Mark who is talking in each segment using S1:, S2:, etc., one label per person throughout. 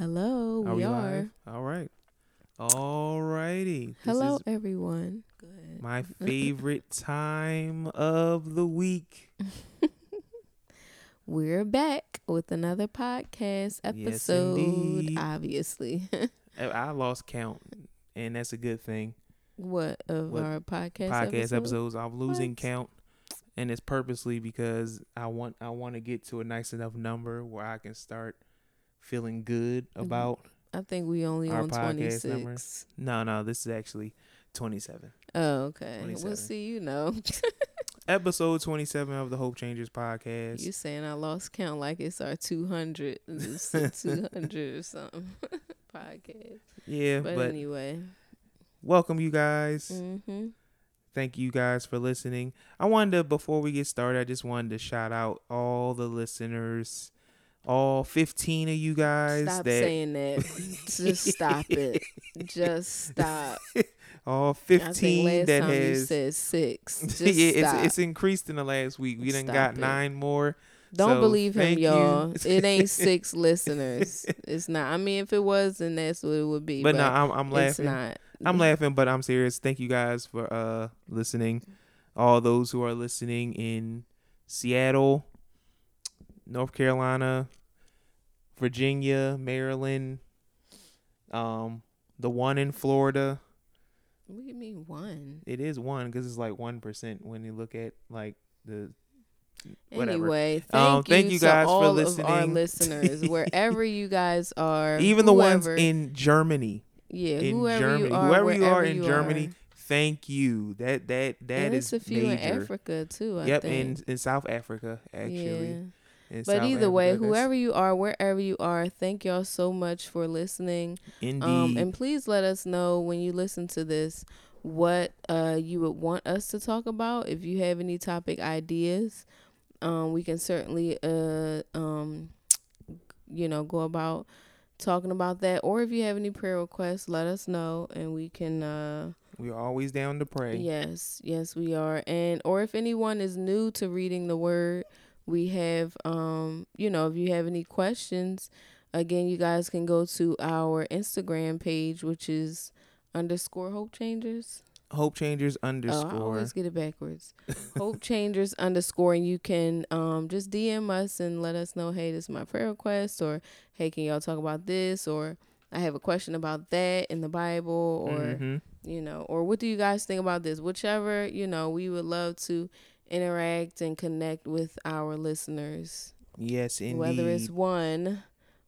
S1: Hello,
S2: Are
S1: we,
S2: we
S1: are.
S2: All right. All righty.
S1: Hello, everyone. Good.
S2: my favorite time of the week.
S1: We're back with another podcast episode.
S2: indeed.
S1: obviously,
S2: I I lost count, and that's a good thing.
S1: what of
S2: What
S1: our podcast,
S2: Podcast
S1: episode?
S2: episodes, I'm losing
S1: What?
S2: count, and it's purposely because I want I want to get to a nice enough number where I can start feeling good
S1: Mhm.
S2: about.
S1: I think we only on twenty six.
S2: No, no, this is actually 27.
S1: Oh, okay.
S2: 27.
S1: We'll see. You know,
S2: Episode 27 of the Hope Changers podcast.
S1: you saying I lost count like it's our two hundred, two hundred or something podcast.
S2: yeah,
S1: But,
S2: but
S1: anyway,
S2: welcome you guys.
S1: mm-hmm.
S2: Thank you guys for listening. I wanted to before we get started, I just wanted to shout out all the listeners, all 15 of you guys
S1: stop
S2: that
S1: saying that. Just stop it. Just stop.
S2: all
S1: I think
S2: 15
S1: last
S2: that
S1: time you
S2: has
S1: said six. Just
S2: yeah, it's
S1: stop.
S2: it's increased in the last week. We done
S1: Stop
S2: got
S1: it.
S2: nine more.
S1: Don't
S2: so
S1: believe him, y'all. It ain't six listeners. It's not. I mean, if it was, then that's what it would be.
S2: But
S1: But,
S2: no, I'm I'm
S1: it's
S2: laughing.
S1: not.
S2: I'm laughing, but I'm serious. Thank you guys for uh listening. All those who are listening in Seattle, North Carolina, Virginia, Maryland, um, the one in Florida.
S1: What do you mean one?
S2: It is one because it's like one percent when you look at like the whatever.
S1: Anyway, thank
S2: Um,
S1: you,
S2: thank you
S1: to
S2: guys for
S1: all of our
S2: listening.
S1: listeners, wherever you guys are.
S2: Even the ones in Germany,
S1: yeah,
S2: in
S1: whoever
S2: Germany,
S1: you are,
S2: whoever you are in
S1: you
S2: Germany,
S1: are.
S2: thank you. That that that
S1: and
S2: is
S1: a few
S2: major.
S1: in Africa too. I
S2: yep,
S1: think.
S2: in in South Africa actually. In
S1: But either way, whoever you are, wherever you are, thank y'all so much for listening.
S2: indeed,
S1: Um, and please let us know when you listen to this what uh you would want us to talk about. If you have any topic ideas, um, we can certainly uh um you know go about talking about that. Or if you have any prayer requests, let us know and we can uh
S2: we're always down to pray.
S1: Yes, yes, we are. And or if anyone is new to reading the word, we have um, you know, if you have any questions, again, you guys can go to our Instagram page, which is underscore hope changers.
S2: Hope Changers
S1: Oh, I
S2: underscore.
S1: always get it backwards. hope changers underscore and you can um just DM us and let us know, hey, this is my prayer request or hey, can y'all talk about this or I have a question about that in the Bible or
S2: Mhm.
S1: you know, or what do you guys think about this? Whichever, you know, we would love to interact and connect with our listeners,
S2: yes, indeed.
S1: whether it's one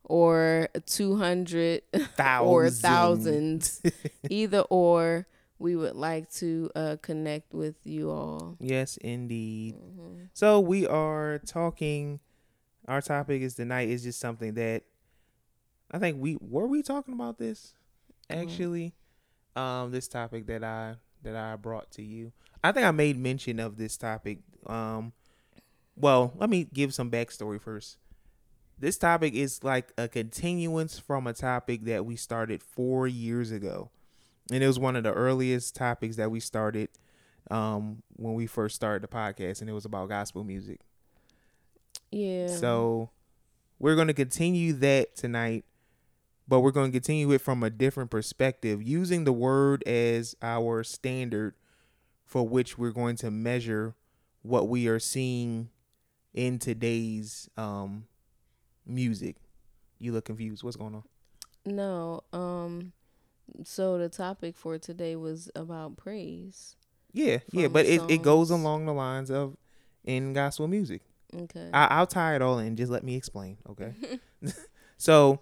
S1: or 200 or thousands, either or, we would like to uh, connect with you all.
S2: Yes, indeed.
S1: Mhm.
S2: So we are talking. Our topic is tonight is just something that I think we were we talking about this
S1: Mhm.
S2: actually. Um, this topic that I that I brought to you. I think I made mention of this topic. Um, well, let me give some backstory first. This topic is like a continuance from a topic that we started four years ago, and it was one of the earliest topics that we started um, when we first started the podcast, and it was about gospel music.
S1: Yeah.
S2: So we're going to continue that tonight, but we're going to continue it from a different perspective, using the word as our standard for which we're going to measure what we are seeing in today's um, music. You look confused. What's going on?
S1: no. Um. So the topic for today was about praise.
S2: Yeah, yeah, but it, it goes along the lines of in gospel music.
S1: Okay.
S2: I, I'll tie it all in. Just let me explain, okay? so,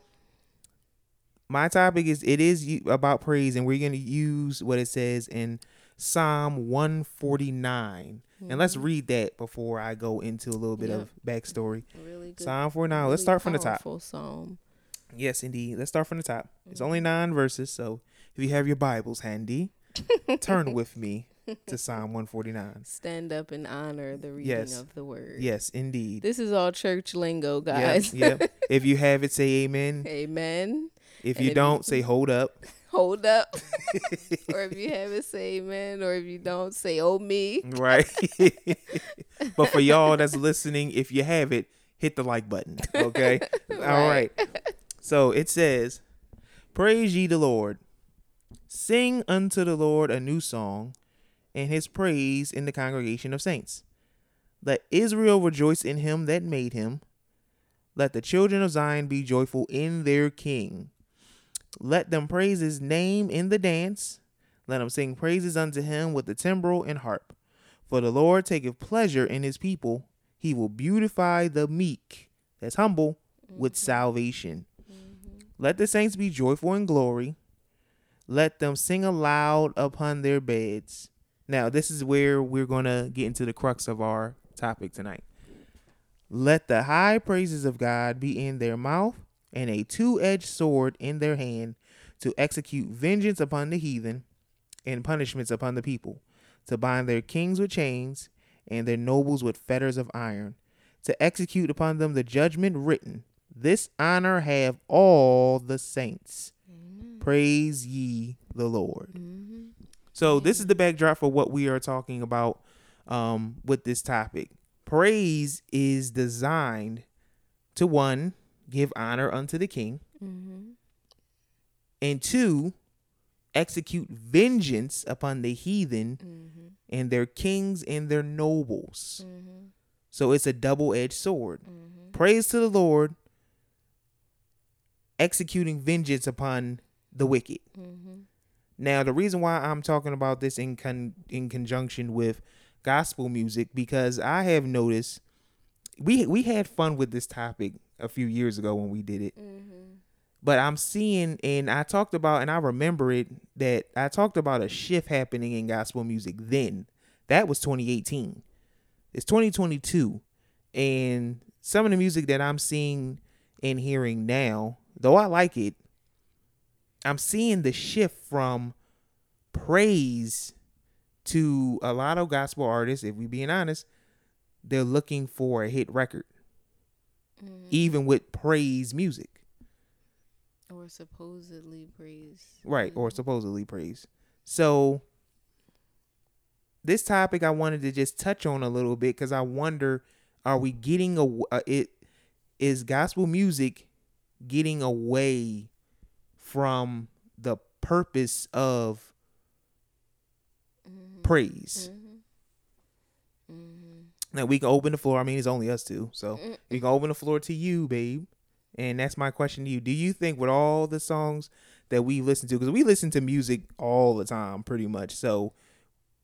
S2: my topic is it is about praise, and we're going to use what it says in Psalm 149. And let's
S1: Mhm.
S2: read that before I go into a little bit of backstory.
S1: really good.
S2: Psalm 49. Let's start from the top.
S1: Psalm.
S2: Yes, indeed. Let's start from the top. It's only
S1: Mm-hmm.
S2: nine verses, so if you have your Bibles handy, turn with me to Psalm 149.
S1: Stand up and honor the reading
S2: Yes.
S1: of the word.
S2: Yes, indeed.
S1: This is all church lingo,
S2: Yep,
S1: guys.
S2: yep. If you have it, say amen.
S1: Amen.
S2: If
S1: And
S2: you
S1: if
S2: don't, say hold up.
S1: hold up. or if you haven't, say amen. Or if you don't, say oh me.
S2: right. but for y'all that's listening, if you have it, hit the like button. Okay. All right. So it says, Praise ye the Lord. Sing unto the Lord a new song, and his praise in the congregation of saints. Let Israel rejoice in him that made him. Let the children of Zion be joyful in their king. Let them praise his name in the dance. Let them sing praises unto him with the timbrel and harp. For the Lord taketh pleasure in his people. He will beautify the meek, that's humble, with mm-hmm. salvation. Mm-hmm. Let the saints be joyful in glory. Let them sing aloud upon their beds. Now, this is where we're going to get into the crux of our topic tonight. Let the high praises of God be in their mouth and a two edged sword in their hand to execute vengeance upon the heathen and punishments upon the people, to bind their kings with chains and their nobles with fetters of iron, to execute upon them the judgment written. This honor have all the saints. Praise ye the Lord. So this is the backdrop for what we are talking about um, with this topic. Praise is designed to one give honor unto the king, mm-hmm. and two execute vengeance upon the heathen mm-hmm. and their kings and their nobles. Mm-hmm. So it's a double edged sword. Praise to the Lord, executing vengeance upon the wicked. Now, the reason why I'm talking about this in con- in conjunction with gospel music because I have noticed we we had fun with this topic a few years ago when we did it. Mm-hmm. But I'm seeing and I talked about and I remember it that I talked about a shift happening in gospel music then. That was 2018. It's 2022 and some of the music that I'm seeing and hearing now, though I like it, I'm seeing the shift from praise to a lot of gospel artists, if we being honest, they're looking for a hit record. Mm-hmm. Even with praise music.
S1: Or supposedly praise.
S2: Right, or supposedly praise. So this topic I wanted to just touch on a little bit cuz I wonder are we getting a uh, it is gospel music getting away from the purpose of mm-hmm. praise. Mm-hmm. Now we can open the floor. I mean, it's only us two, so we can open the floor to you, babe. And that's my question to you: Do you think with all the songs that we listen to, because we listen to music all the time, pretty much, so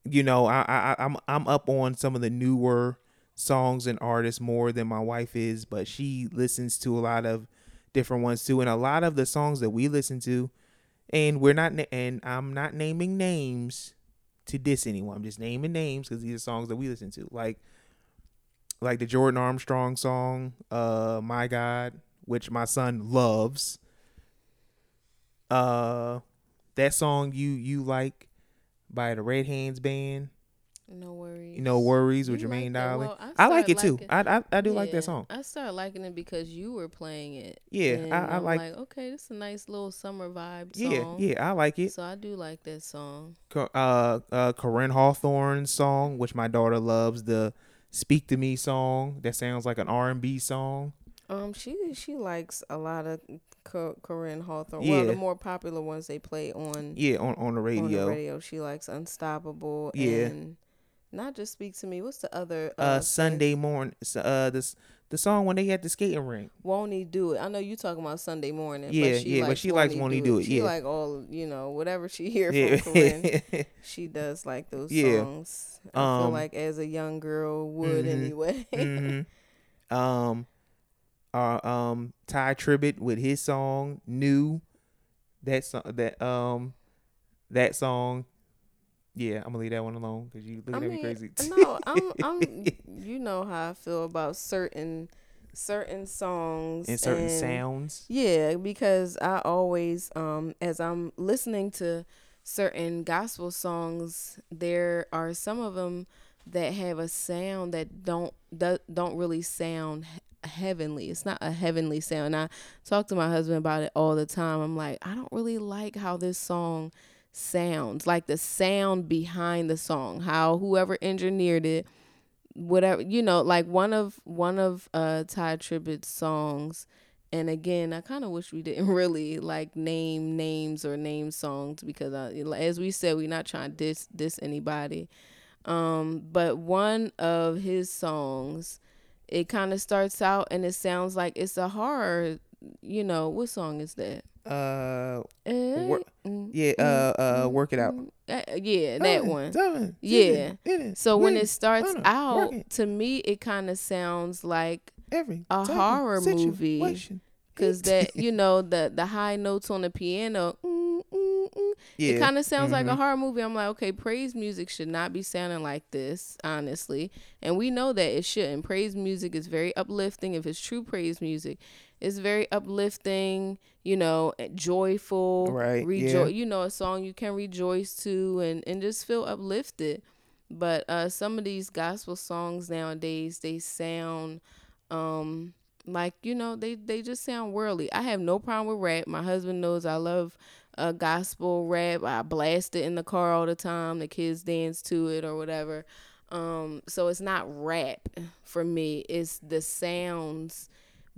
S2: you know, I, I I'm I'm up on some of the newer songs and artists more than my wife is, but she listens to a lot of different ones too, and a lot of the songs that we listen to, and we're not, and I'm not naming names to diss anyone. I'm just naming names because these are songs that we listen to, like like the Jordan Armstrong song, uh, "My God," which my son loves. Uh, that song you you like by the Red Hands Band.
S1: No worries.
S2: No worries with
S1: You like
S2: Jermaine? Dowling.
S1: Well,
S2: I like it
S1: started
S2: too. I, I I do like that song.
S1: I started liking it because you were playing it.
S2: Yeah, I- I
S1: I'm
S2: like-
S1: okay, this is a nice little summer vibe
S2: Yeah,
S1: song.
S2: yeah, yeah, I like it.
S1: So I do like that song.
S2: Uh, uh, Koryn Hawthorne's song, which my daughter loves, the "Speak to Me" song. That sounds like an R and B song.
S1: Um, she she likes a lot of Co- Koryn Hawthorne.
S2: Yeah.
S1: Well, the more popular ones they play on
S2: Yeah, on on the
S1: on
S2: radio.
S1: the radio. She likes Unstoppable.
S2: Yeah.
S1: and not just Speak to Me. What's the other?
S2: Uh,
S1: thing?
S2: Sunday morning. Uh, this the song when they had the skating rink.
S1: Won't he do it? I know you talking about Sunday morning.
S2: Yeah,
S1: but she
S2: yeah, but she likes Won't He Do It,
S1: She
S2: yeah.
S1: like all you know whatever she hear
S2: Yeah,
S1: from Koryn. she does like those
S2: Yeah.
S1: songs. I feel
S2: Um,
S1: like as a young girl would
S2: mhm,
S1: anyway.
S2: hmm Um, uh, um, Tye Tribbett with his song "New," that song, that um, that song. Yeah, I'm gonna leave that one alone because you looking
S1: I
S2: at me crazy.
S1: no, I'm, I'm. You know how I feel about certain, certain songs
S2: and certain
S1: and-
S2: sounds.
S1: Yeah, because I always, um, as I'm listening to certain gospel songs, there are some of them that have a sound that don't that don't really sound heavenly. It's not a heavenly sound. And I talk to my husband about it all the time. I'm like, I don't really like how this song sounds, like the sound behind the song, how whoever engineered it, whatever you know, like one of one of uh Tye Tribbett's songs. And again, I kind of wish we didn't really like name names or name songs because, I, as we said, we're not trying to diss diss anybody. Um, but one of his songs, it kind of starts out and it sounds like it's a horror. You know what song is that?
S2: Uh,
S1: Eh,
S2: Wor-
S1: mm,
S2: yeah. Uh, uh,
S1: mm,
S2: work it out.
S1: mm. Uh, yeah, that
S2: Seven,
S1: one.
S2: seven,
S1: Yeah. So when it starts out, to me, it kind of sounds like
S2: every
S1: a horror movie,
S2: situation.
S1: Because that you know the the high notes on the piano. mm, mm, mm,
S2: yeah,
S1: It kind of sounds like a
S2: mhm.
S1: horror movie. I'm like, okay, praise music should not be sounding like this, honestly. And we know that it shouldn't. Praise music is very uplifting. If it's true praise music, it's very uplifting, you know, joyful.
S2: Right,
S1: Rejoice,
S2: yeah.
S1: you know, a song you can rejoice to and, and just feel uplifted. But uh, some of these gospel songs nowadays, they sound um like you know they they just sound worldly. I have no problem with rap. My husband knows i love uh gospel rap. I blast it in the car all the time. The kids dance to it or whatever. Um so it's not rap for me. It's the sounds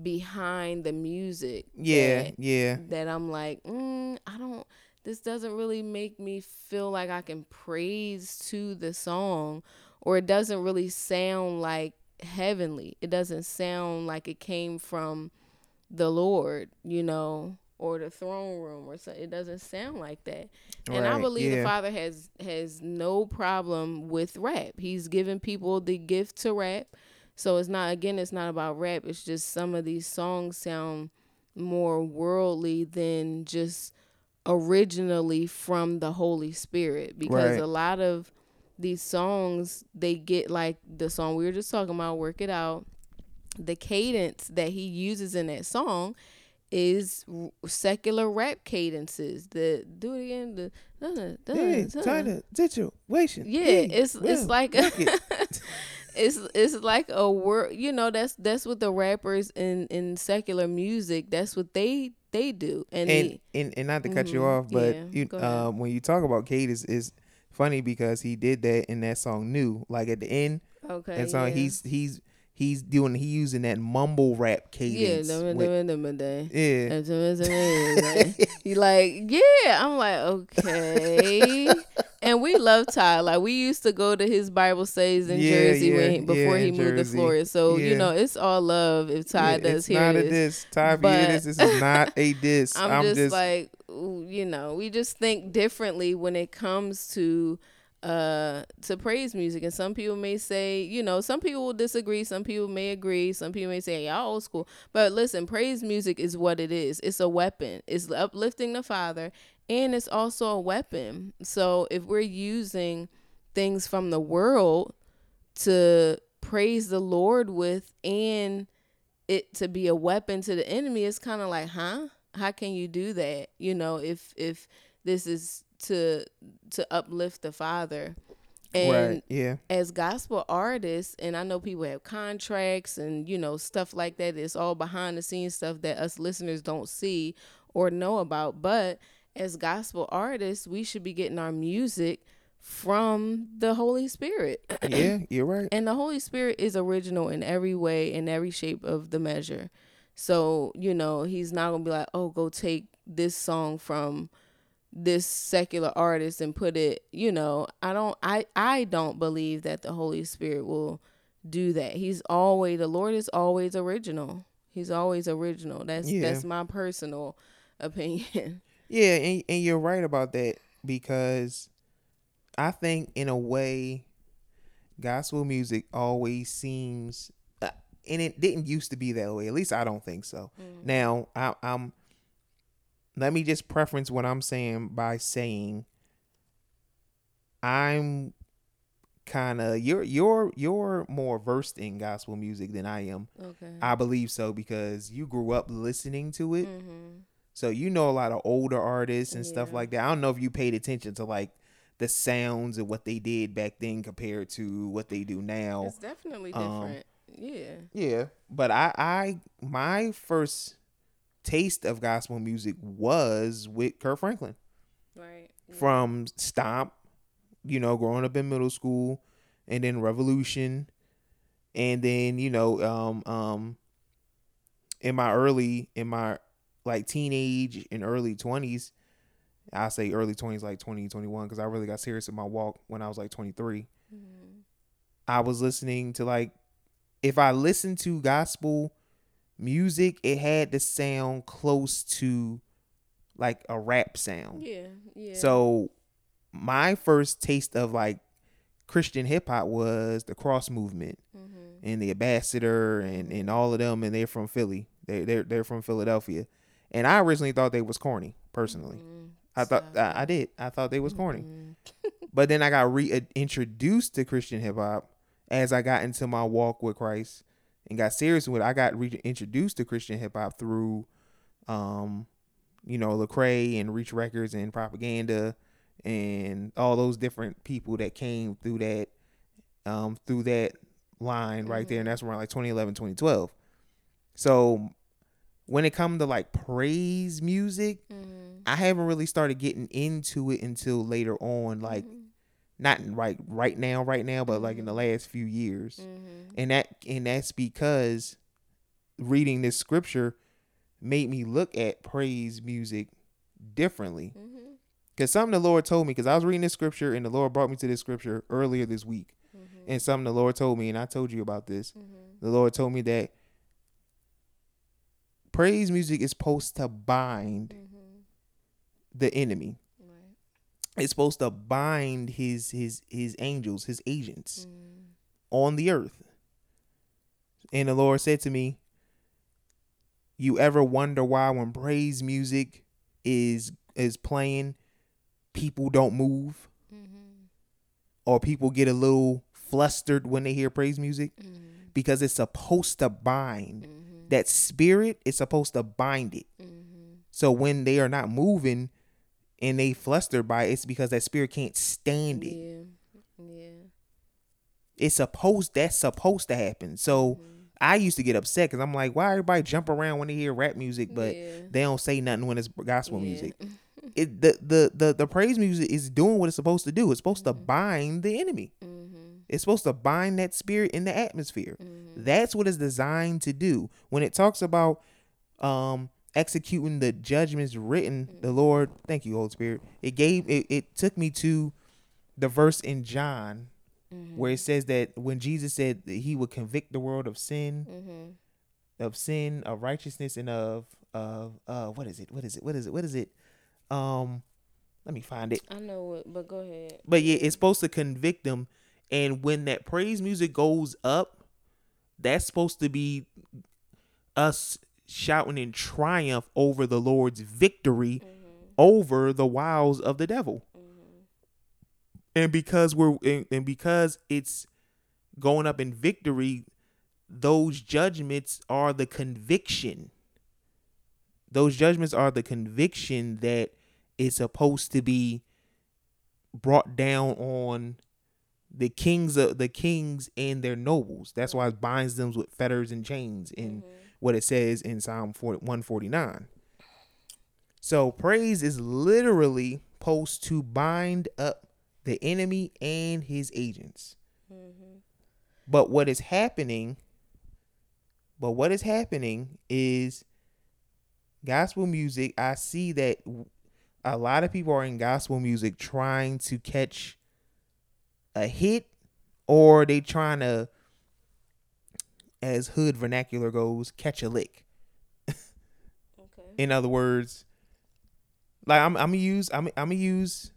S1: behind the music
S2: Yeah,
S1: that,
S2: yeah,
S1: that i'm like mm, i don't this doesn't really make me feel like i can praise to the song or it doesn't really sound like heavenly. It doesn't sound like it came from the Lord, you know, or the throne room or something. It doesn't sound like that. And I
S2: Right,
S1: believe the. Father has has no problem with rap. He's given people the gift to rap. So it's not again it's not about rap. It's just some of these songs sound more worldly than just originally from the Holy Spirit because
S2: Right.
S1: a lot of these songs they get like the song we were just talking about work it out the cadence that he uses in that song is secular rap cadences the do it again the dun, dun, dun.
S2: Situation.
S1: yeah
S2: Hey,
S1: it's it's like a,
S2: it.
S1: it's it's like a word you know that's that's what the rappers in in secular music that's what they they do and,
S2: and,
S1: the-
S2: and and not to cut you
S1: Mhm,
S2: off, but
S1: yeah,
S2: you um when you talk about is is funny because he did that in that song "New." Like at the end,
S1: okay
S2: that song
S1: yeah.
S2: he's he's he's doing he using that mumble rap
S1: yeah
S2: cadence.
S1: dun,
S2: with- yeah.
S1: And to miss him, he like, yeah. I'm like, okay. and we love Tye. Like we used to go to his Bible studies in
S2: Yeah,
S1: Jersey when he, before
S2: yeah,
S1: he moved to Florida. So you know, it's all love if Tye
S2: Yeah,
S1: does
S2: it's
S1: hear
S2: not a
S1: this.
S2: diss. Tye, if you
S1: But-
S2: hear this, this is not a diss.
S1: I'm,
S2: I'm,
S1: just,
S2: just,
S1: like, you know, we just think differently when it comes to uh to praise music. And some people may say you know some people will disagree some people may agree some people may say y'all old school. But listen praise music is what it is. It's a weapon. It's uplifting the father and it's also a weapon. So if we're using things from the world to praise the lord with and it to be a weapon to the enemy it's kind of like huh? How can you do that? You know if if this is to to uplift the father and
S2: right. Yeah.
S1: as gospel artists and i know people have contracts and you know stuff like that it's all behind the scenes stuff that us listeners don't see or know about but as gospel artists we should be getting our music from the holy spirit
S2: Yeah. You're right.
S1: and the Holy Spirit is original in every way, in every shape of the measure. So, you know, he's not going to be like, oh, go take this song from this secular artist and put it, you know, I don't, I, I don't believe that the Holy Spirit will do that. He's always, the Lord is always original. He's always original. That's,
S2: Yeah.
S1: that's my personal opinion.
S2: Yeah, and, and you're right about that because I think in a way, gospel music always seems, uh, and it didn't used to be that way. At least I don't think so. Now I, I'm. Let me just preference what I'm saying by saying I'm kind of you're you're you're more versed in gospel music than I am.
S1: okay.
S2: I believe so because you grew up listening to it.
S1: mm-hmm.
S2: So you know a lot of older artists and stuff like that. I don't know if you paid attention to like the sounds and what they did back then compared to what they do now.
S1: It's definitely
S2: Um,
S1: different. Yeah.
S2: Yeah, but I, I, my first taste of gospel music was with Kirk Franklin
S1: Right. Yeah.
S2: from Stomp, you know, growing up in middle school, and then Revolution, and then you know, um, um, in my early, in my like teenage and early twenties, I say early twenties, like 20, 21, because I really got serious in my walk when I was like twenty three.
S1: Mhm.
S2: I was listening to like if I listened to gospel music, it had to sound close to like a rap sound.
S1: Yeah. Yeah.
S2: So my first taste of like Christian hip hop was the cross movement
S1: Mhm.
S2: and the ambassador and, and all of them and they're from Philly. They they're they're from Philadelphia. And I originally thought they was corny, personally.
S1: Mhm.
S2: I thought I, I did. I thought they was corny.
S1: Mhm.
S2: But then I got reintroduced to Christian hip hop as I got into my walk with Christ and got serious with it. I got reintroduced to Christian hip hop through, um, you know, Lecrae and Reach Records and Propaganda and all those different people that came through that, um, through that line right there. And that's around like 2011, 2012. So when it comes to like praise music,
S1: Mhm.
S2: I haven't really started getting into it until later on, like
S1: Mhm.
S2: Not right right now, right now, but like in the last few years.
S1: Mhm.
S2: And that and that's because reading this scripture made me look at praise music differently.
S1: Mhm.
S2: Cause something the Lord told me, because I was reading this scripture and the Lord brought me to this scripture earlier this week.
S1: Mhm.
S2: And something the Lord told me, and I told you about this.
S1: Mhm.
S2: The Lord told me that praise music is supposed to bind
S1: Mhm.
S2: the enemy. It's supposed to bind his his his angels, his agents
S1: Mhm.
S2: on the earth. And the Lord said to me, You ever wonder why when praise music is is playing, people don't move?
S1: Mhm.
S2: Or people get a little flustered when they hear praise music?
S1: Mhm.
S2: Because it's supposed to bind.
S1: Mhm.
S2: That spirit is supposed to bind it.
S1: Mhm.
S2: So when they are not moving and they flustered by it, it's because that spirit can't stand it.
S1: Yeah. Yeah.
S2: It's supposed that's supposed to happen. So
S1: Mhm.
S2: I used to get upset because I'm like, why everybody jump around when they hear rap music, but
S1: Yeah.
S2: they don't say nothing when it's gospel
S1: Yeah.
S2: music. It the, the the the praise music is doing what it's supposed to do. It's supposed to
S1: Mhm.
S2: bind the enemy.
S1: Mhm.
S2: It's supposed to bind that spirit in the atmosphere.
S1: Mhm.
S2: That's what it's designed to do. When it talks about um executing the judgments written, the Lord, thank you, Holy Spirit. It gave it, it took me to the verse in John
S1: Mhm.
S2: where it says that when Jesus said that he would convict the world of sin,
S1: Mhm.
S2: of sin, of righteousness, and of of uh what is it? What is it? What is it? What is it? Um let me find it.
S1: I know it, but go ahead.
S2: But yeah, it's supposed to convict them. And when that praise music goes up, that's supposed to be us shouting in triumph over the Lord's victory
S1: Mhm.
S2: over the wiles of the devil.
S1: Mhm.
S2: And because we're and, and because it's going up in victory, those judgments are the conviction. Those judgments are the conviction that is supposed to be brought down on the kings of the kings and their nobles. That's why it binds them with fetters and chains in
S1: Mhm.
S2: What it says in Psalm 40, 149. So praise is literally supposed to bind up the enemy and his agents.
S1: Mhm.
S2: But what is happening, but what is happening is gospel music. I see that a lot of people are in gospel music trying to catch a hit or they trying to as hood vernacular goes, catch a lick.
S1: Okay.
S2: In other words, like I'm I'm gonna use I'm I'm gonna use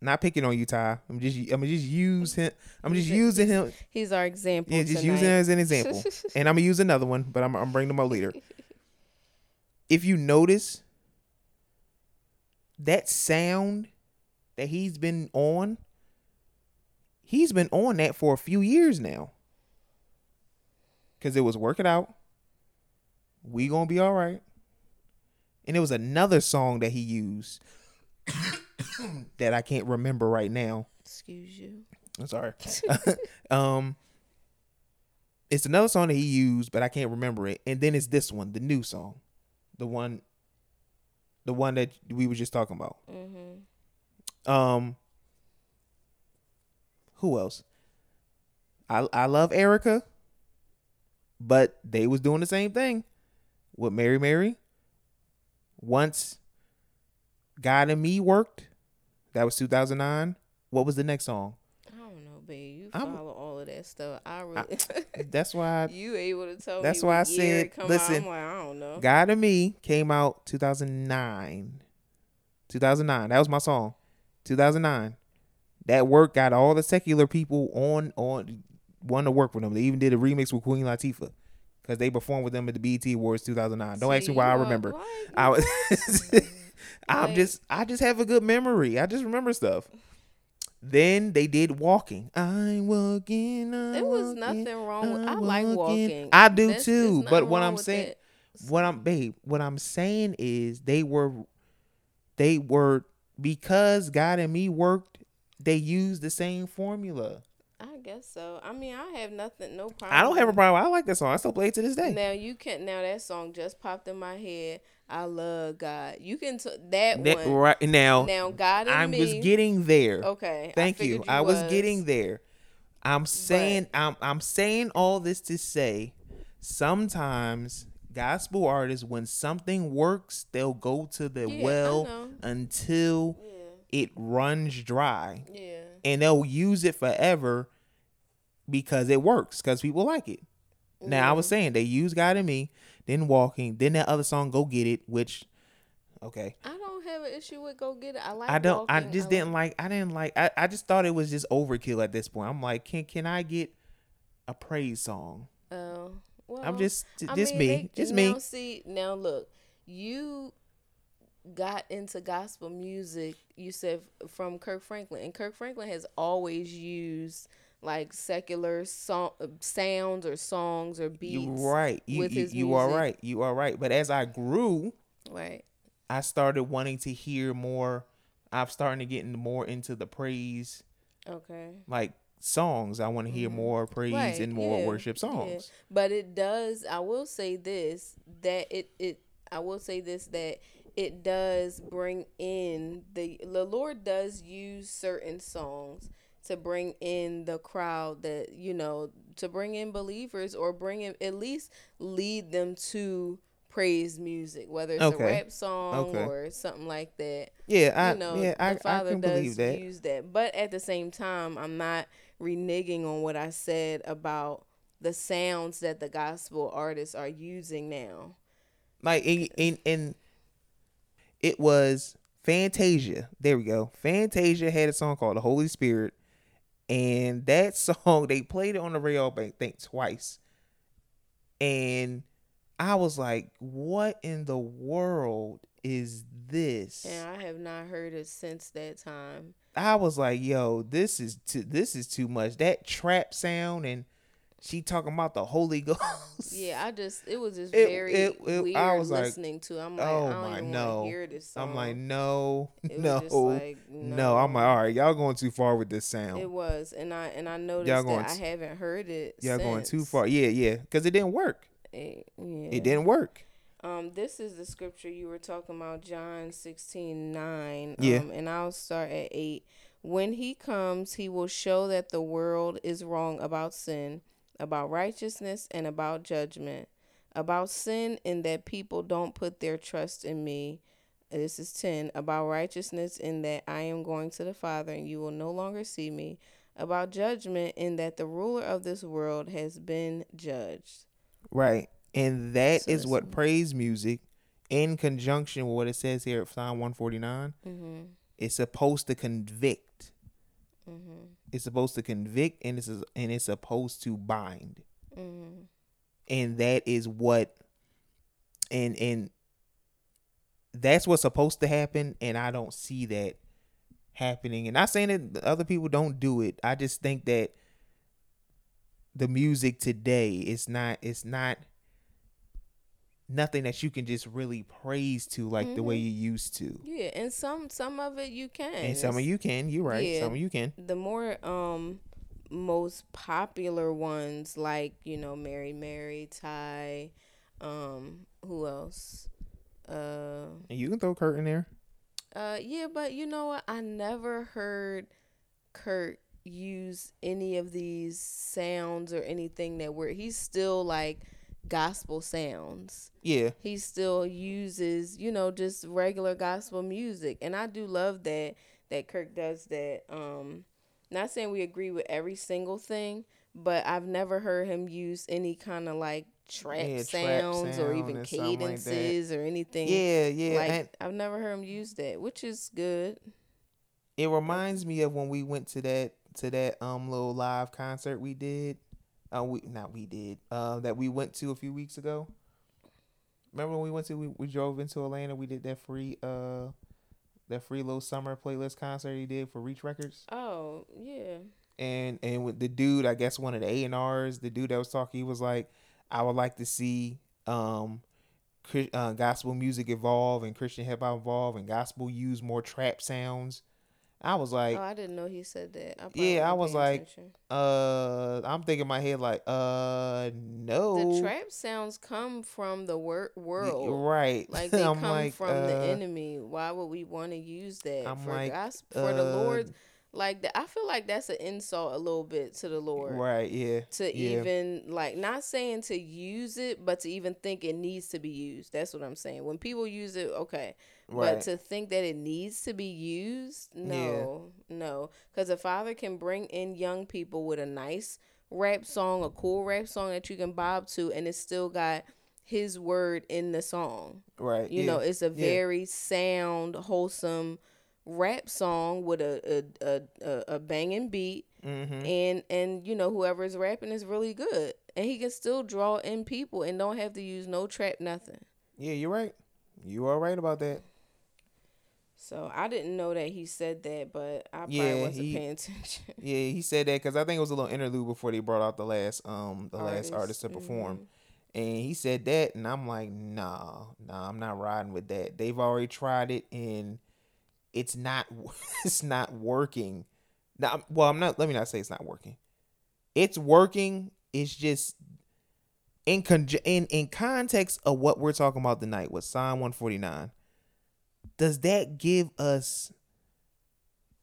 S2: not picking on you, Tye. I'm just I'm gonna just use him. I'm just
S1: He's
S2: using him.
S1: He's our example.
S2: Yeah, just
S1: tonight.
S2: using it as an example. and I'm gonna use another one, but I'm I'm bringing them up later. If you notice that sound that he's been on, he's been on that for a few years now. Cause it was working out. We gonna be all right. And it was another song that he used that I can't remember right now.
S1: Excuse you.
S2: I'm sorry. um, it's another song that he used, but I can't remember it. And then it's this one, the new song, the one, the one that we were just talking about.
S1: Mm-hmm.
S2: Um, who else? I I love Erica, but they was doing the same thing with Mary Mary. Once God in Me worked, that was 2009. What was the next song?
S1: I don't know, babe. You
S2: I'm-
S1: follow all of that stuff. I really.
S2: That's why
S1: you able to tell me That's
S2: why I said, listen,
S1: Out? I'm like, I don't know.
S2: God in Me came out 2009. 2009. That was my song. 2009. That work got all the secular people on on want to work with them. They even did a remix with Queen Latifah because they performed with them at the BET Awards 2009. Don't ask me why I remember.
S1: why
S2: I was. I'm
S1: Like-
S2: just I just have a good memory. I just remember stuff. Then they did walking. I'm walking. I'm
S1: There was
S2: walking,
S1: nothing wrong with. I like walking.
S2: I do
S1: That's-
S2: too. But what I'm saying,
S1: that.
S2: what I'm babe, what I'm saying is they were they were because God in me worked, they used the same formula.
S1: I guess so. I mean, I have nothing, no problem.
S2: I don't have a problem. I like that song. I still play it to this day.
S1: Now you can now that song just popped in my head. I love God. You can t- that
S2: That-
S1: one.
S2: right now,
S1: Now God and
S2: I
S1: me.
S2: was getting there.
S1: okay.
S2: Thank
S1: I
S2: you.
S1: figured
S2: I was
S1: was.
S2: getting there. I'm saying I'm I'm saying all this to say sometimes gospel artists when something works, they'll go to the
S1: Yeah,
S2: well until
S1: Yeah.
S2: it runs dry.
S1: Yeah.
S2: And they'll use it forever because it works because people like it. Now I was saying they use God in me, then walking, then that other song Go Get It, which okay.
S1: I don't have an issue with go get it. I like.
S2: I don't. I
S1: walking.
S2: just didn't like. I didn't like. I, I just thought it was just overkill at this point. I'm like, can can I get a praise song?
S1: Oh, well,
S2: I'm just
S1: I
S2: just
S1: mean,
S2: me, just
S1: now
S2: me.
S1: See, now look, you got into gospel music. You said from Kirk Franklin, and Kirk Franklin has always used like secular song uh, sounds or songs or beats.
S2: You right. You you, you are right. You are right. But as I grew,
S1: Right.
S2: I started wanting to hear more. I'm starting to get more into the praise
S1: Okay.
S2: like songs. I want to hear more praise
S1: Mm-hmm. Right,
S2: and more
S1: yeah,
S2: worship
S1: yeah.
S2: songs.
S1: But it does. I will say this that it it. I will say this that it does bring in the the Lord does use certain songs to bring in the crowd that you know to bring in believers or bring in at least lead them to praise music whether it's
S2: Okay.
S1: a rap song
S2: Okay.
S1: or something like that
S2: Yeah, I
S1: you know,
S2: yeah, I,
S1: the
S2: I
S1: Father
S2: can
S1: does
S2: believe that.
S1: use that. But at the same time, I'm not reneging on what I said about the sounds that the gospel artists are using now.
S2: like in in, in it was Fantasia. There we go. Fantasia had a song called "The Holy Spirit," and that song they played it on the radio, I think twice, and I was like, "What in the world is this?"
S1: And I have not heard it since that time.
S2: I was like, "Yo, this is too, this is too much." That trap sound and she talking about the Holy Ghost.
S1: Yeah, I just it was just
S2: It-
S1: very
S2: it- it-
S1: weird
S2: I was like,
S1: listening to. I'm like,
S2: oh
S1: I don't
S2: my,
S1: even
S2: no.
S1: want to hear this song.
S2: I'm like, no,
S1: It was
S2: no,
S1: like,
S2: no. I'm like, all right, y'all going too far with this sound.
S1: It was, and I and I noticed
S2: Y'all
S1: that
S2: going
S1: I
S2: t-
S1: haven't heard it.
S2: y'all going too far. Yeah, yeah, because it didn't work.
S1: It, yeah.
S2: It didn't work.
S1: Um, this is the scripture you were talking about, John 16, 9.
S2: Yeah.
S1: Um, and I'll start at 8. When he comes, he will show that the world is wrong about sin, about righteousness, and about judgment. About sin, in that people don't put their trust in me. This is 10. About righteousness, in that I am going to the Father, and you will no longer see me. About judgment, in that the ruler of this world has been judged.
S2: Right, and that
S1: So
S2: is what praise music, in conjunction with what it says here at Psalm 149,
S1: Mm-hmm.
S2: is supposed to convict.
S1: Mm-hmm.
S2: It's supposed to convict, and it's and it's supposed to bind.
S1: Mm-hmm.
S2: and that is what and and that's what's supposed to happen and i don't see that happening and I'm not saying that other people don't do it i just think that the music today is not it's not nothing that you can just really praise to like the way you used to
S1: Yeah, and some some of it you can.
S2: and some of you can you're right
S1: Yeah.
S2: some of you can
S1: the more um most popular ones like you know Mary Mary Tye, um, who else? Uh,
S2: And you can throw Kirk in there.
S1: uh, yeah, but you know what? I never heard Kirk use any of these sounds or anything that were. He's still like gospel sounds.
S2: Yeah,
S1: He still uses, you know, just regular gospel music, and I do love that that Kirk does that. Um, not saying we agree with every single thing, but I've never heard him use any kind of like trap
S2: Yeah, trap
S1: sounds or even
S2: or something like
S1: cadences or anything.
S2: yeah, yeah.
S1: like
S2: and
S1: I've never heard him use that, which is good.
S2: it reminds me of when we went to that to that um little live concert we did. Uh, we not we did. Uh, that we went to a few weeks ago. Remember when we went to we, we drove into Atlanta. We did that free uh that free little summer playlist concert he did for Reach Records.
S1: Oh yeah,
S2: and and with the dude, I guess one of the A and R's, the dude that was talking, he was like, I would like to see um, uh, gospel music evolve and Christian hip hop evolve and gospel use more trap sounds. I was like,
S1: oh I didn't know he said that. I
S2: yeah, I was like,
S1: attention.
S2: uh, I'm thinking in my head like, uh, no,
S1: the trap sounds come from the wor- world.
S2: right?
S1: Like they
S2: I'm
S1: come
S2: like,
S1: from the
S2: uh,
S1: enemy. Why would we want to use that
S2: I'm
S1: for
S2: like,
S1: gospel for the
S2: uh,
S1: Lord? Like the, I feel like that's an insult a little bit to the Lord.
S2: Right? Yeah.
S1: To
S2: yeah.
S1: even like not saying to use it, but to even think it needs to be used. That's what I'm saying. When people use it, okay,
S2: Right.
S1: but to think that it needs to be used, no, no. Because a father can bring in young people with a nice rap song, a cool rap song that you can bob to, and it's still got his word in the song.
S2: right.
S1: You
S2: yeah.
S1: know, it's a
S2: yeah.
S1: very sound, wholesome rap song with a a, a, a, banging beat
S2: Mhm.
S1: and and you know whoever is rapping is really good and he can still draw in people and don't have to use no trap nothing
S2: Yeah, you're right. You are right about that.
S1: So i didn't know that he said that but i probably
S2: Yeah,
S1: wasn't
S2: he-
S1: paying attention
S2: Yeah, he said that because I think it was a little interlude before they brought out the last um the last artist to perform, and he said that, and I'm like, nah, nah, I'm not riding with that. They've already tried it, and it's not it's not working. Now, well, I'm not. Let me not say it's not working. It's working. It's just in conj- in in context of what we're talking about tonight with Psalm 149. Does that give us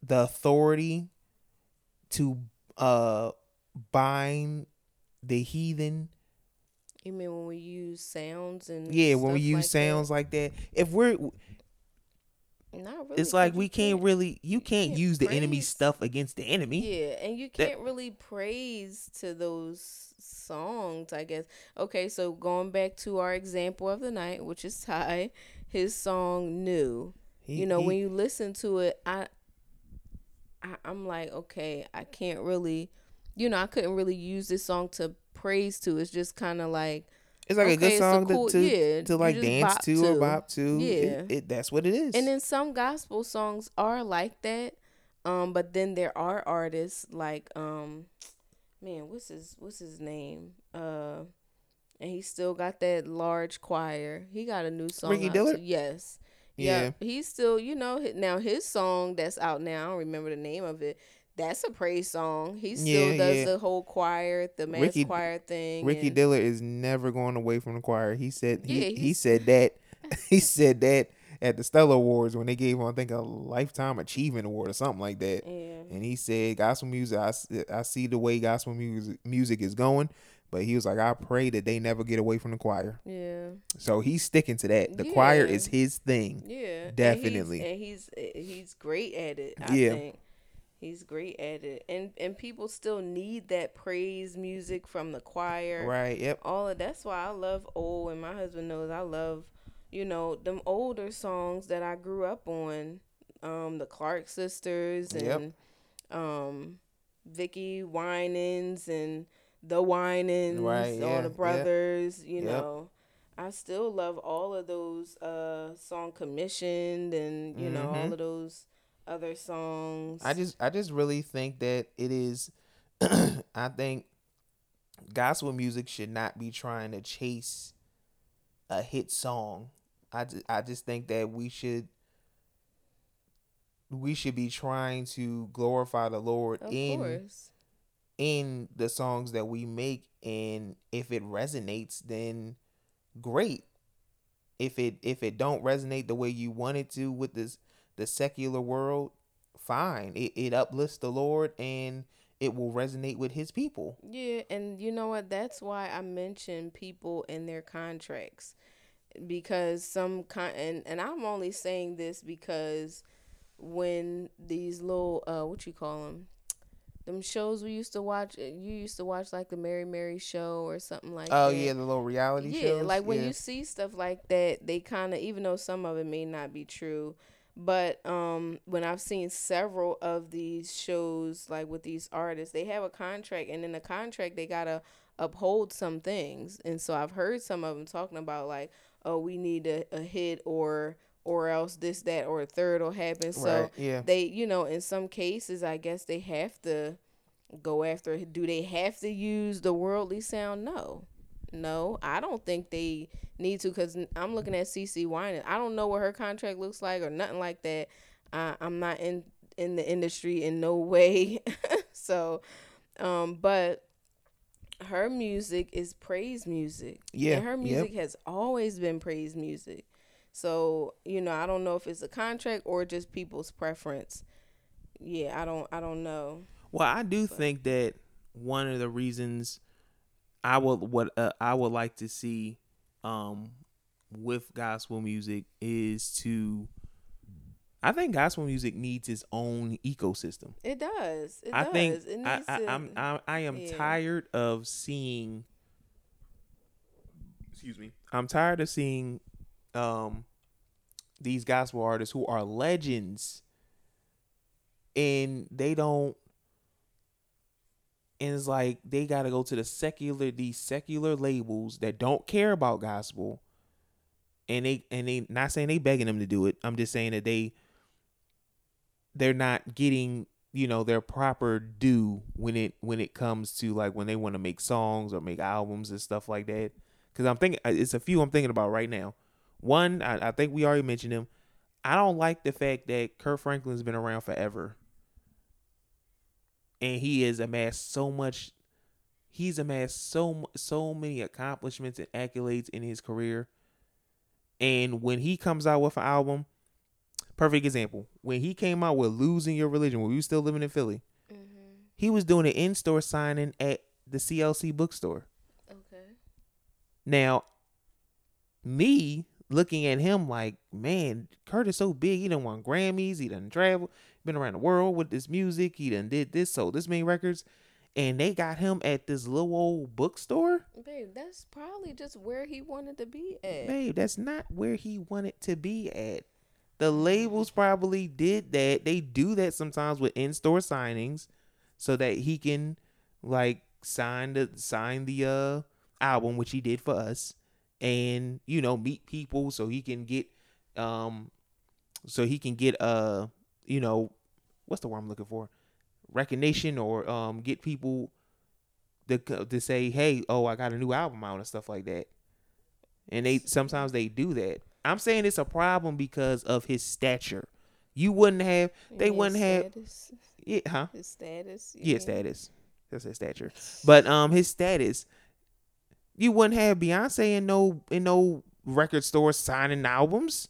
S2: the authority to uh bind the heathen?
S1: you mean when we use sounds and
S2: Yeah, when we use
S1: like that?
S2: sounds like that. If we're
S1: Not really,
S2: it's like we
S1: you
S2: can't really you can't
S1: can't
S2: use the enemy stuff against the enemy.
S1: Yeah, and you can't really praise to those songs, I guess. Okay, so going back to our example of the night, which is Tye, his song "New."
S2: He-
S1: you know,
S2: he-
S1: when you listen to it, I, I, I'm like, okay, I can't really, you know, I couldn't really use this song to praise to. It's just kind of like,
S2: it's like a good
S1: it's a
S2: song to to,
S1: yeah,
S2: to like dance to or bop to.
S1: Yeah.
S2: It, it, that's what it is.
S1: and then some gospel songs are like that. Um, but then there are artists like, um, man, what's his what's his name? Uh, and he still got that large choir. He got a new song.
S2: Ricky Dillard?
S1: too. Yes.
S2: Yeah.
S1: Yeah. He's still, you know, now his song that's out now, I don't remember the name of it. That's a praise song. He still
S2: Yeah,
S1: does
S2: yeah.
S1: the whole choir, the mass
S2: Ricky-
S1: choir thing.
S2: Ricky
S1: and-
S2: Dillard is never going away from the choir. He said he,
S1: Yeah,
S2: he
S1: he's-
S2: said that he said that at the Stellar Awards when they gave him I think a lifetime achievement award or something like that.
S1: Yeah.
S2: And he said gospel music I, I see the way gospel music music is going, but he was like I pray that they never get away from the choir.
S1: Yeah.
S2: So he's sticking to that. The choir is his thing.
S1: Yeah. And
S2: Definitely.
S1: he's, and he's he's great at it. I
S2: Yeah.
S1: think he's great at it, and and people still need that praise music from the choir.
S2: Right. Yep.
S1: All of that's why I love old, and my husband knows I love, you know, them older songs that I grew up on, um, the Clark sisters and
S2: Yep.
S1: um, Vickie Winans and the Winans,
S2: Right,
S1: all
S2: yeah,
S1: the
S2: yeah.
S1: brothers, you
S2: Yep.
S1: know. I still love all of those uh song commissioned and you know all
S2: Mhm.
S1: of those other songs.
S2: I just I just really think that it is I think gospel music should not be trying to chase a hit song. I just, I just think that we should we should be trying to glorify the Lord
S1: of
S2: in
S1: course.
S2: In the songs that we make and if it resonates then great. If it if it don't resonate the way you want it to with this the secular world fine. It, it uplifts the lord and it will resonate with his people.
S1: Yeah, and you know what? That's why I mentioned people in their contracts because some con and, and I'm only saying this because when these little uh what you call them them shows we used to watch uh, you used to watch like the Mary Mary show or something like that.
S2: oh
S1: that.
S2: yeah the little reality
S1: yeah,
S2: shows
S1: like when
S2: yeah.
S1: you see stuff like that, they kind of even though some of it may not be true, but um when I've seen several of these shows like with these artists, they have a contract and in the contract they got to uphold some things. And so I've heard some of them talking about like, oh, we need a, a hit or or else this that or a third will happen. So
S2: yeah.
S1: they, you know, in some cases I guess they have to go after do they have to use the worldly sound no no i don't think they need to because i'm looking at CeCe Winans. i don't know what her contract looks like or nothing like that I, i'm not in in the industry in no way so um but her music is praise music
S2: Yeah,
S1: and her
S2: yep.
S1: music has always been praise music so you know i don't know if it's a contract or just people's preference yeah i don't i don't know
S2: Well, I do think that one of the reasons I would what uh, I would like to see um with gospel music is to I think gospel music needs its own ecosystem.
S1: It does. It
S2: I
S1: does.
S2: think
S1: it
S2: I, I,
S1: to,
S2: I'm I, I am
S1: yeah.
S2: tired of seeing. Excuse me. I'm tired of seeing, um, these gospel artists who are legends, and they don't. And it's like they got to go to the secular, these secular labels that don't care about gospel, and they and they not saying they begging them to do it. I'm just saying that they they're not getting you know their proper due when it when it comes to like when they want to make songs or make albums and stuff like that because i'm thinking it's a few i'm thinking about right now one I, I think we already mentioned him i don't like the fact that Kirk Franklin's been around forever and he has amassed so much he's amassed so so many accomplishments and accolades in his career and when he comes out with an album perfect example when he came out with losing your religion when we were still living in philly
S1: Mm-hmm.
S2: he was doing an in-store signing at the clc bookstore
S1: Okay.
S2: now me looking at him like man Kirk is so big. He done won grammys. He done travel been around the world with this music. He done did this sold this many records. And they got him at this little old bookstore?
S1: Babe, that's probably just where he wanted to be at.
S2: babe that's not where he wanted to be at. The labels probably did that. They do that sometimes with in-store signings so that he can like sign the sign the uh album which he did for us and you know meet people so he can get um so he can get uh you know what's the word I'm looking for recognition or um get people to to say hey oh I got a new album out and stuff like that and they sometimes they do that I'm saying it's a problem because of his stature you wouldn't have they
S1: His
S2: wouldn't have
S1: status,
S2: yeah huh
S1: his status. you
S2: yeah, status. That's his stature. But um, his status, you wouldn't have Beyonce in no in no record store signing albums.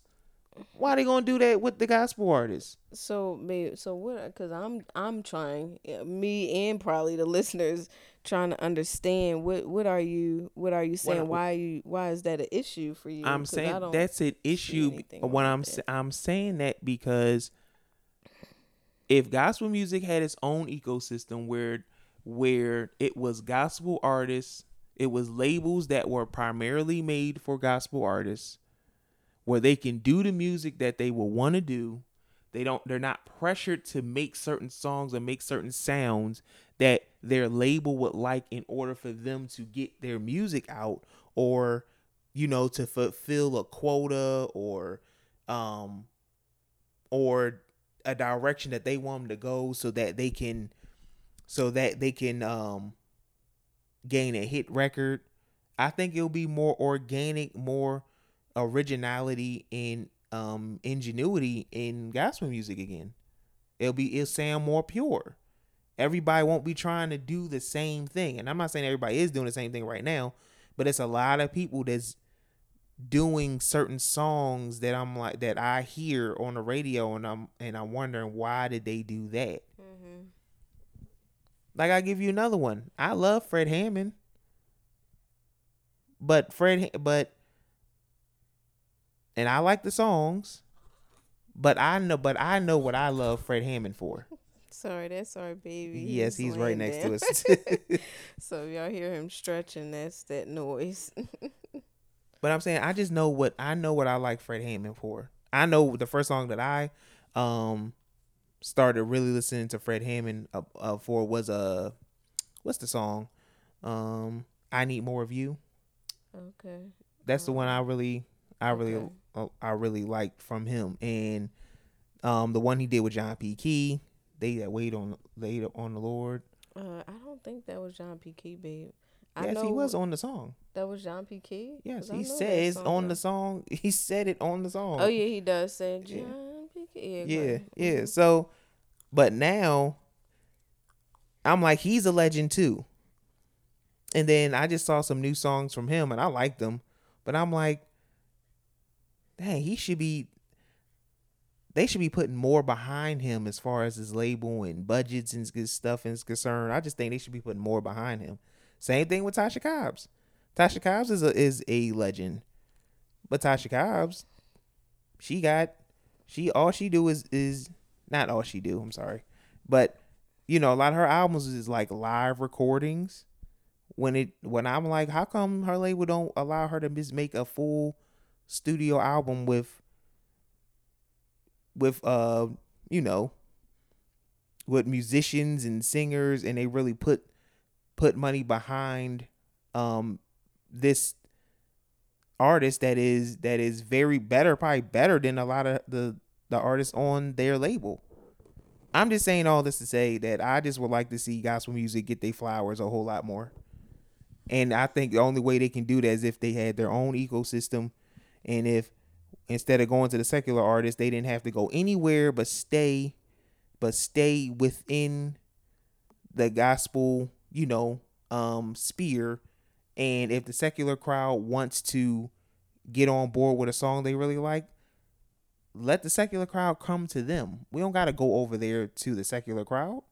S2: Why they gonna do that with the gospel artists?
S1: So, babe, so what? Because I'm, I'm trying, me and probably the listeners trying to understand what, what are you, what are you saying?
S2: I-
S1: why you, why is that an issue for you?
S2: I'm saying that's an issue. When I'm
S1: that.
S2: I'm saying that because if gospel music had its own ecosystem where where it was gospel artists, it was labels that were primarily made for gospel artists, where they can do the music that they will want to do. They don't they're not pressured to make certain songs or make certain sounds that their label would like in order for them to get their music out or you know to fulfill a quota or um or a direction that they want them to go so that they can so that they can um gain a hit record i think it'll be more organic more originality and um ingenuity in gospel music again it'll be it'll sound more pure everybody won't be trying to do the same thing. And I'm not saying everybody is doing the same thing right now, but it's a lot of people that's doing certain songs that I'm like that I hear on the radio and I'm and I'm wondering why did they do that?
S1: Mm-hmm.
S2: Like I give you another one. I love Fred Hammond. But Fred but and I like the songs, but I know but I know what I love Fred Hammond for.
S1: Sorry, that's our baby.
S2: Yes, he's right next
S1: down.
S2: to us.
S1: so if y'all hear him stretching, that's that noise.
S2: But I'm saying I just know what I know what I like Fred Hammond for. I know the first song that I um started really listening to Fred Hammond uh, uh, for was uh what's the song? Um I need more of you.
S1: okay.
S2: That's the one I really I really
S1: Okay.
S2: uh, I really liked from him and um the one he did with John P Kee. They that wait on wait on the Lord.
S1: Uh, I don't think that was John P. Kee, babe. I
S2: Yes,
S1: know
S2: he was on the song.
S1: that was John P. Kee.
S2: Yes, he says on the song. He said it on the song.
S1: Oh yeah, he does say John P.
S2: Yeah,
S1: okay.
S2: yeah.
S1: Mhm.
S2: So, but now I'm like, he's a legend too. And then I just saw some new songs from him, and I liked them. But I'm like, dang, he should be. They should be putting more behind him as far as his label and budgets and stuff is concerned. I just think they should be putting more behind him. Same thing with Tasha Cobbs. Tasha Cobbs is a is a legend, but Tasha Cobbs, she got, she all she do is is not all she do. I'm sorry, but you know a lot of her albums is like live recordings. When it when I'm like, how come her label don't allow her to just make a full studio album with with uh you know with musicians and singers and they really put put money behind um this artist that is that is very better probably better than a lot of the the artists on their label. I'm just saying all this to say that i just would like to see gospel music get their flowers a whole lot more. And i think the only way they can do that is if they had their own ecosystem and if instead of going to the secular artists they didn't have to go anywhere but stay but stay within the gospel you know um sphere. And if the secular crowd wants to get on board with a song they really like let the secular crowd come to them we don't got to go over there to the secular crowd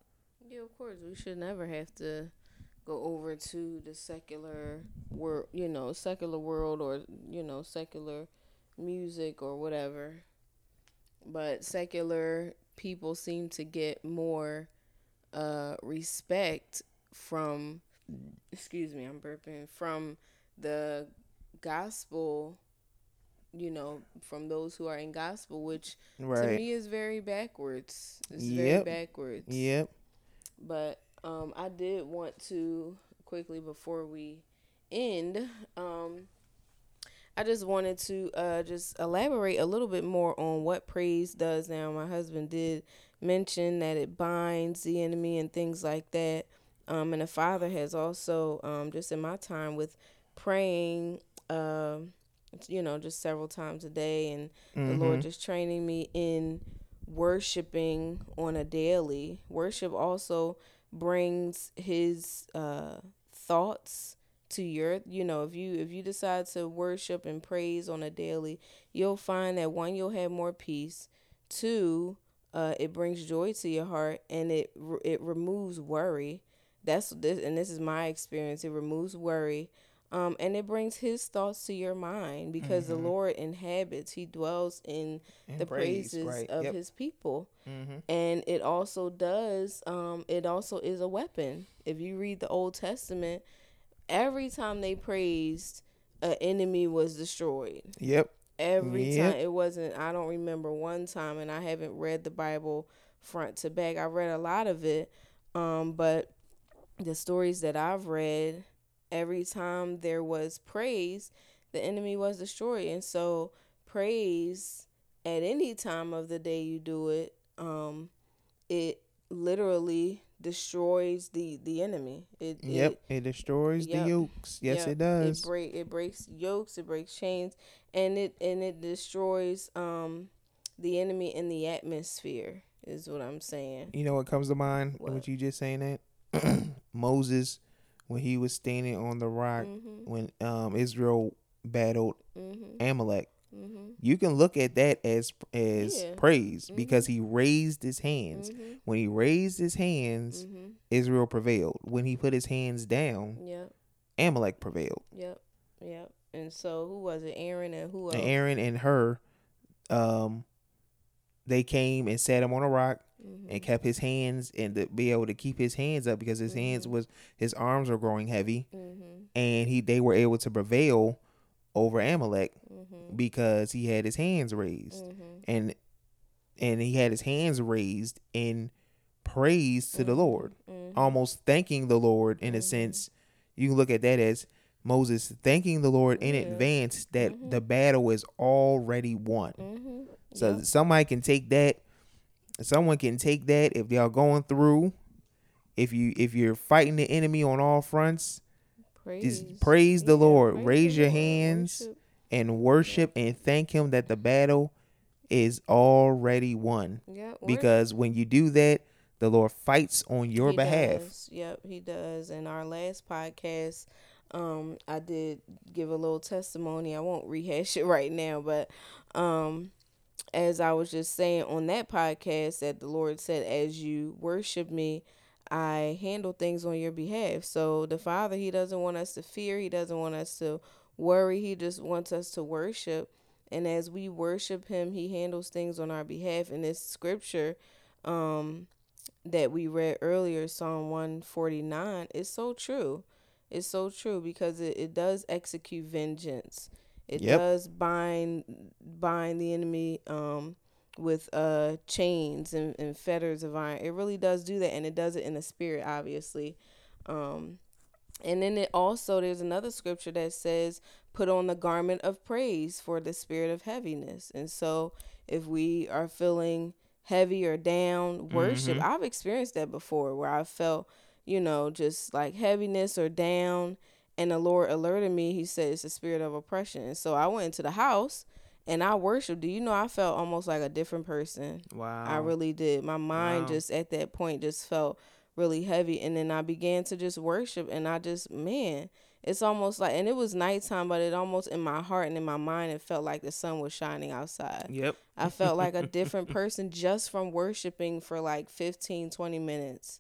S1: Yeah, of course. We should never have to go over to the secular world, you know, secular world or, you know, secular music or whatever. But secular people seem to get more uh respect from excuse me, I'm burping from the gospel, you know, from those who are in gospel, which to me is very backwards. It's
S2: Yep.
S1: very backwards.
S2: yep
S1: But um, I did want to quickly before we end, um, I just wanted to uh, just elaborate a little bit more on what praise does. Now, my husband did mention that it binds the enemy and things like that. Um, and the Father has also, um, just in my time with praying, um, you know, just several times a day, and the Lord just training me in worshiping on a daily. Worship also brings His uh, thoughts to your you know if you if you decide to worship and praise on a daily you'll find that one you'll have more peace. Two uh it brings joy to your heart and it it removes worry. That's this and this is my experience. It removes worry um and it brings his thoughts to your mind because the lord inhabits he dwells in
S2: And
S1: the
S2: praise,
S1: praises
S2: right,
S1: of
S2: yep.
S1: his people
S2: mm-hmm.
S1: and it also does um it also is a weapon if you read the old testament every time they praised an enemy was destroyed
S2: yep
S1: every
S2: Yep.
S1: time it wasn't i don't remember one time and i haven't read the bible front to back i read a lot of it um but the stories that i've read every time there was praise the enemy was destroyed and so praise at any time of the day you do it um it literally destroys the the enemy it
S2: yep
S1: it,
S2: it destroys
S1: yep.
S2: the yokes yes
S1: yeah,
S2: it does
S1: It break it breaks yokes, it breaks chains, and it and it destroys um the enemy in the atmosphere. Is what I'm saying.
S2: You know what comes to mind
S1: What?
S2: with you just saying that? Moses, when he was standing on the rock,
S1: Mhm.
S2: when um Israel battled
S1: Mhm.
S2: Amalek,
S1: Mhm.
S2: you can look at that as as
S1: Yeah.
S2: praise because he raised his hands.
S1: Mhm.
S2: When he raised his hands,
S1: Mhm.
S2: Israel prevailed. When he put his hands down,
S1: Yep.
S2: Amalek prevailed.
S1: Yep. Yep. And so who was it? Aaron and who else?
S2: And Aaron and Hur, um, they came and sat him on a rock
S1: Mhm.
S2: and kept his hands and to be able to keep his hands up because his hands was his arms were growing heavy
S1: Mhm.
S2: and he they were able to prevail over Amalek
S1: Mhm.
S2: because he had his hands raised
S1: Mhm.
S2: and and he had his hands raised in praise to the Lord
S1: Mhm.
S2: almost thanking the Lord in a sense you can look at that as Moses thanking the Lord in
S1: Yeah.
S2: advance that
S1: Mhm.
S2: the battle is already won
S1: Mhm.
S2: so
S1: Yep.
S2: somebody can take that. Someone can take that if y'all going through. If you if you're fighting the enemy on all fronts, just praise the
S1: Yeah,
S2: Lord.
S1: praise
S2: Raise your
S1: Lord.
S2: hands
S1: Worship.
S2: and worship and thank Him that the battle is already won.
S1: Yeah.
S2: Because when you do that, the Lord fights on your
S1: He
S2: behalf.
S1: does. Yep, he does. In our last podcast, um, I did give a little testimony. I won't rehash it right now, but um, as I was just saying on that podcast, that the Lord said, "As you worship me." I handle things on your behalf. So the Father, He doesn't want us to fear. He doesn't want us to worry. He just wants us to worship. And as we worship Him, He handles things on our behalf. In this scripture, um, that we read earlier, Psalm 149, is so true. It's so true because it, it does execute vengeance. It
S2: Yep.
S1: does bind bind the enemy um, with uh, chains and, and fetters of iron. It really does do that, and it does it in the spirit, obviously. Um, and then it also there's another scripture that says, "Put on the garment of praise for the spirit of heaviness." And so, if we are feeling heavy or down, worship.
S2: Mhm.
S1: I've experienced that before, where I felt, you know, just like heaviness or down, and the Lord alerted me. He said it's a spirit of oppression. And so I went into the house and I worshiped. Do you know I felt almost like a different person?
S2: Wow.
S1: I really did. My mind
S2: Wow.
S1: just at that point just felt really heavy. And then I began to just worship and I just, man, it's almost like, and it was nighttime, but it almost in my heart and in my mind, it felt like the sun was shining outside.
S2: Yep.
S1: I felt like a different person just from worshiping for like 15, 20 minutes.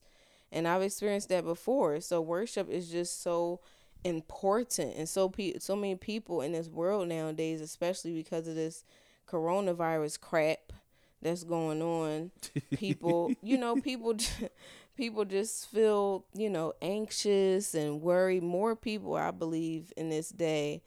S1: And I've experienced that before. So worship is just so important and so pe- so many people in this world nowadays especially because of this coronavirus crap that's going on people you know people people just feel you know anxious and worried more people i believe in this day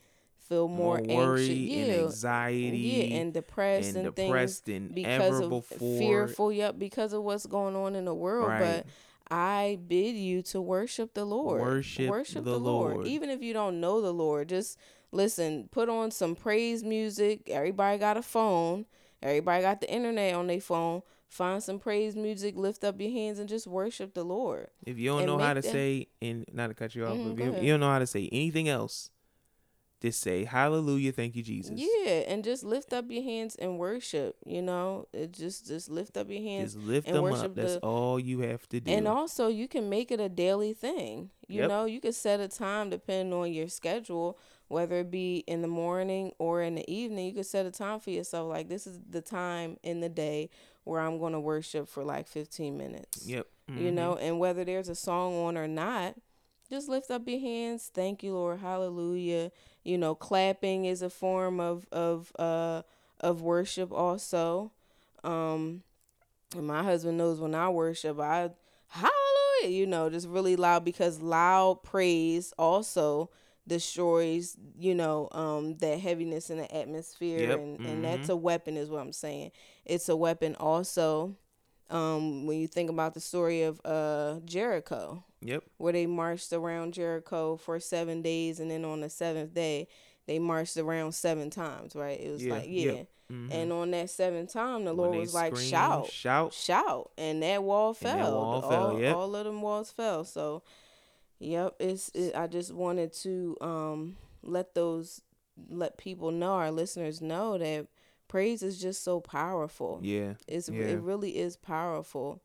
S1: feel more,
S2: More
S1: anxious
S2: and anxiety
S1: yeah and depressed
S2: and
S1: and,
S2: depressed
S1: things
S2: than
S1: because
S2: ever
S1: of
S2: before.
S1: fearful yep because of what's going on in the world
S2: Right.
S1: but I bid you to worship the Lord.
S2: Worship the
S1: Lord.
S2: Lord.
S1: Even if you don't know the Lord, just listen, put on some praise music. Everybody got a phone. Everybody got the internet on their phone. Find some praise music, lift up your hands and just worship the Lord.
S2: If you don't
S1: and
S2: know how to
S1: them-
S2: say, and not to cut you off,
S1: Mhm,
S2: if you, you don't know how to say anything else, just say Hallelujah, thank you, Jesus.
S1: Yeah, and just lift up your hands and worship, you know? It just just lift up your hands.
S2: Just lift
S1: and
S2: them
S1: worship
S2: up. That's
S1: the-
S2: all you have to do.
S1: And also, you can make it a daily thing. You
S2: Yep.
S1: know, you can set a time depending on your schedule, whether it be in the morning or in the evening. You can set a time for yourself. Like, this is the time in the day where I'm going to worship for like 15 minutes.
S2: yep.
S1: You
S2: mhm.
S1: know, and whether there's a song on or not, just lift up your hands. Thank you, Lord. Hallelujah. You know, clapping is a form of of uh of worship also. Um and my husband knows when I worship, I hallelujah, you know, just really loud because loud praise also destroys, you know, um that heaviness in the atmosphere
S2: Yep,
S1: and, and that's a weapon is what I'm saying. It's a weapon also. Um when you think about the story of uh Jericho
S2: Yep.
S1: where they marched around Jericho for seven days, and then on the seventh day, they marched around seven times. Right? It was
S2: Yeah,
S1: like yeah,
S2: yep, mhm.
S1: and on that seventh time, the
S2: When
S1: Lord was like, "Shout,
S2: shout.
S1: shout," and that wall
S2: And that
S1: fell.
S2: wall
S1: all,
S2: fell, yep.
S1: all of them walls fell. So, yep, it's. It, I just wanted to um let those let people know, our listeners know that praise is just so powerful.
S2: Yeah.
S1: It's
S2: Yeah.
S1: it really is powerful,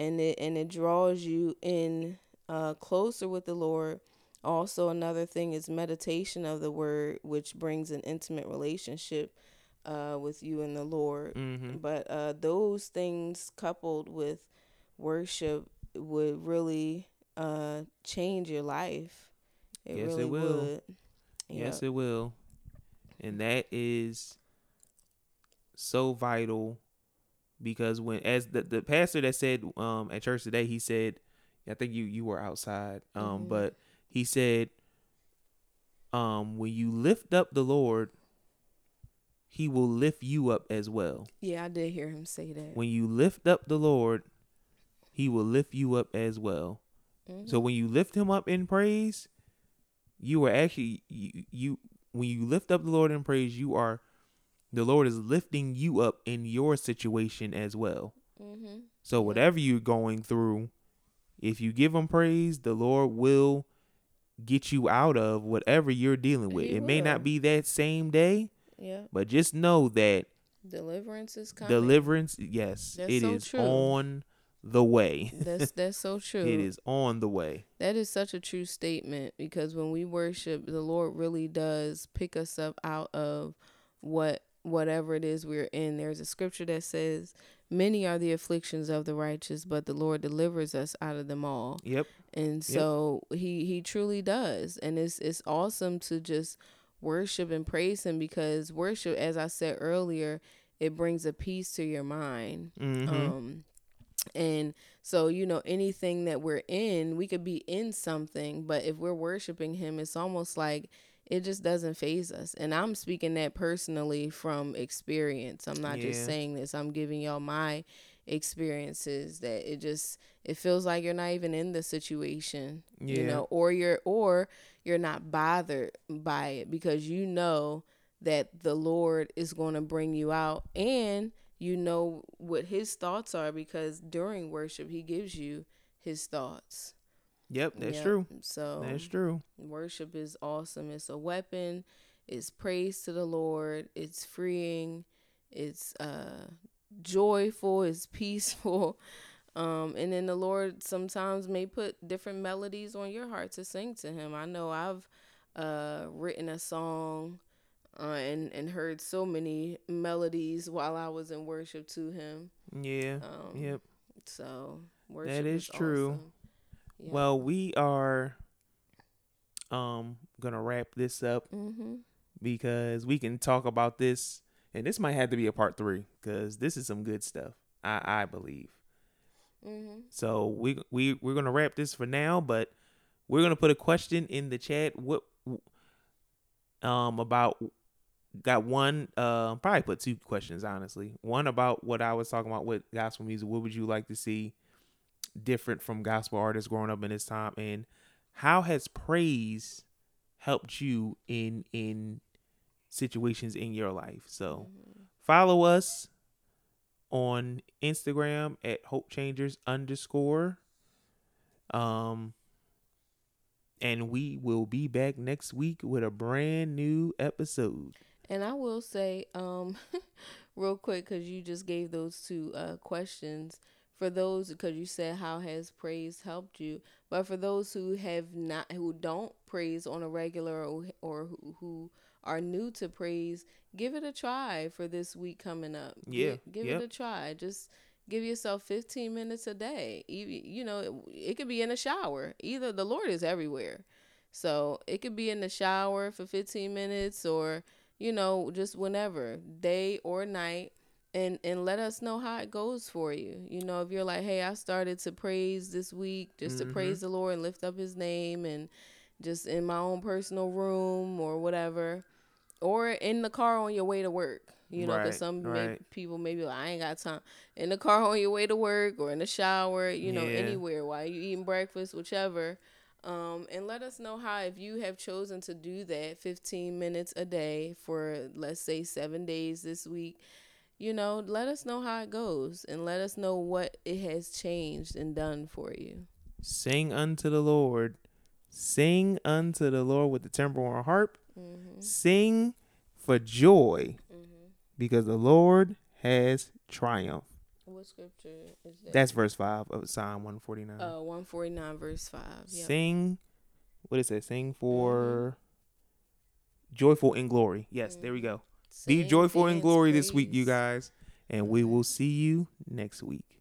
S1: and it and it draws you in uh, closer with the Lord. Also, another thing is meditation of the Word, which brings an intimate relationship uh, with you and the Lord.
S2: Mm-hmm.
S1: But uh, those things coupled with worship would really uh, change your life. It
S2: Yes, it will.
S1: would.
S2: Yes,
S1: Yep.
S2: it will. And that is so vital because when as the, the pastor that said um at church today, he said, I think you you were outside. Um,
S1: Mhm.
S2: but he said, um, when you lift up the Lord, he will lift you up as well.
S1: Yeah, I did hear him say that.
S2: When you lift up the Lord, he will lift you up as well.
S1: Mhm.
S2: So when you lift him up in praise, you are actually you, you when you lift up the Lord in praise, you are the Lord is lifting you up in your situation as well.
S1: Mhm.
S2: So whatever you're going through, if you give him praise, the Lord will get you out of whatever you're dealing with.
S1: He
S2: it may not be that same day,
S1: Yeah,
S2: but just know that
S1: deliverance is coming.
S2: deliverance, yes,
S1: That's
S2: it
S1: so
S2: is
S1: true.
S2: on the way.
S1: That's that's so true.
S2: it is on the way.
S1: That is such a true statement because when we worship, the Lord really does pick us up out of what whatever it is we're in. There's a scripture that says, "Many are the afflictions of the righteous, but the Lord delivers us out of them all."
S2: Yep.
S1: And so he he truly does, and it's it's awesome to just worship and praise him because worship, as I said earlier, it brings a peace to your mind.
S2: hmm
S1: Um, and so, you know, anything that we're in, we could be in something, but if we're worshiping Him, it's almost like it just doesn't faze us. And I'm speaking that personally from experience. I'm not just saying this, I'm giving y'all my experiences that it just it feels like you're not even in the situation you know or you're or you're not bothered by it because you know that the lord is going to bring you out and you know what his thoughts are because during worship he gives you his thoughts
S2: Yep, that's
S1: Yep.
S2: true.
S1: so
S2: That's true.
S1: worship is awesome it's a weapon it's praise to the lord it's freeing it's uh joyful it's peaceful um and then the lord sometimes may put different melodies on your heart to sing to him i know i've uh written a song uh, and and heard so many melodies while i was in worship to him
S2: Yeah.
S1: um
S2: yep.
S1: so worship
S2: is true.
S1: awesome. Yeah.
S2: Well, we are um gonna wrap this up
S1: mm-hmm.
S2: because we can talk about this, and this might have to be a part three because this is some good stuff. I I believe.
S1: Mm-hmm.
S2: So we we we're gonna wrap this for now, but we're gonna put a question in the chat. What um about got one uh probably put two questions honestly. One about what I was talking about with gospel music. What would you like to see different from gospel artists growing up in this time, and how has praise helped you in in situations in your life? So follow us on Instagram at Hope Changers underscore. Um, and we will be back next week with a brand new episode.
S1: And I will say, um, real quick, because you just gave those two uh, questions. For those, because you said how has praise helped you, but for those who have not, who don't praise on a regular, or, or who, who are new to praise, give it a try for this week coming up.
S2: Yeah,
S1: give, give
S2: yep.
S1: it a try. Just give yourself 15 minutes a day. You, you know, it, it could be in a shower. Either the Lord is everywhere, so it could be in the shower for 15 minutes or you know, just whenever, day or night, and and let us know how it goes for you. You know, if you're like, hey, I started to praise this week just to
S2: Mhm.
S1: praise the Lord and lift up His name, and just in my own personal room or whatever, or in the car on your way to work. You know, because
S2: Right,
S1: some may, people may be like, I ain't got time. In the car on your way to work or in the shower, you know,
S2: Yeah.
S1: anywhere while you eating breakfast, whichever. Um, and let us know how, if you have chosen to do that 15 minutes a day for, let's say, seven days this week, you know, let us know how it goes and let us know what it has changed and done for you.
S2: Sing unto the Lord. Sing unto the Lord with the timbrel and harp.
S1: Mm-hmm.
S2: Sing for joy because the Lord has triumphed.
S1: What scripture is that?
S2: That's verse 5 of Psalm 149.
S1: uh, 149 verse 5. Yep.
S2: Sing, what is it? Sing for joyful in glory. Yes, there we go. Be joyful in glory this week, you guys. And we will see you next week.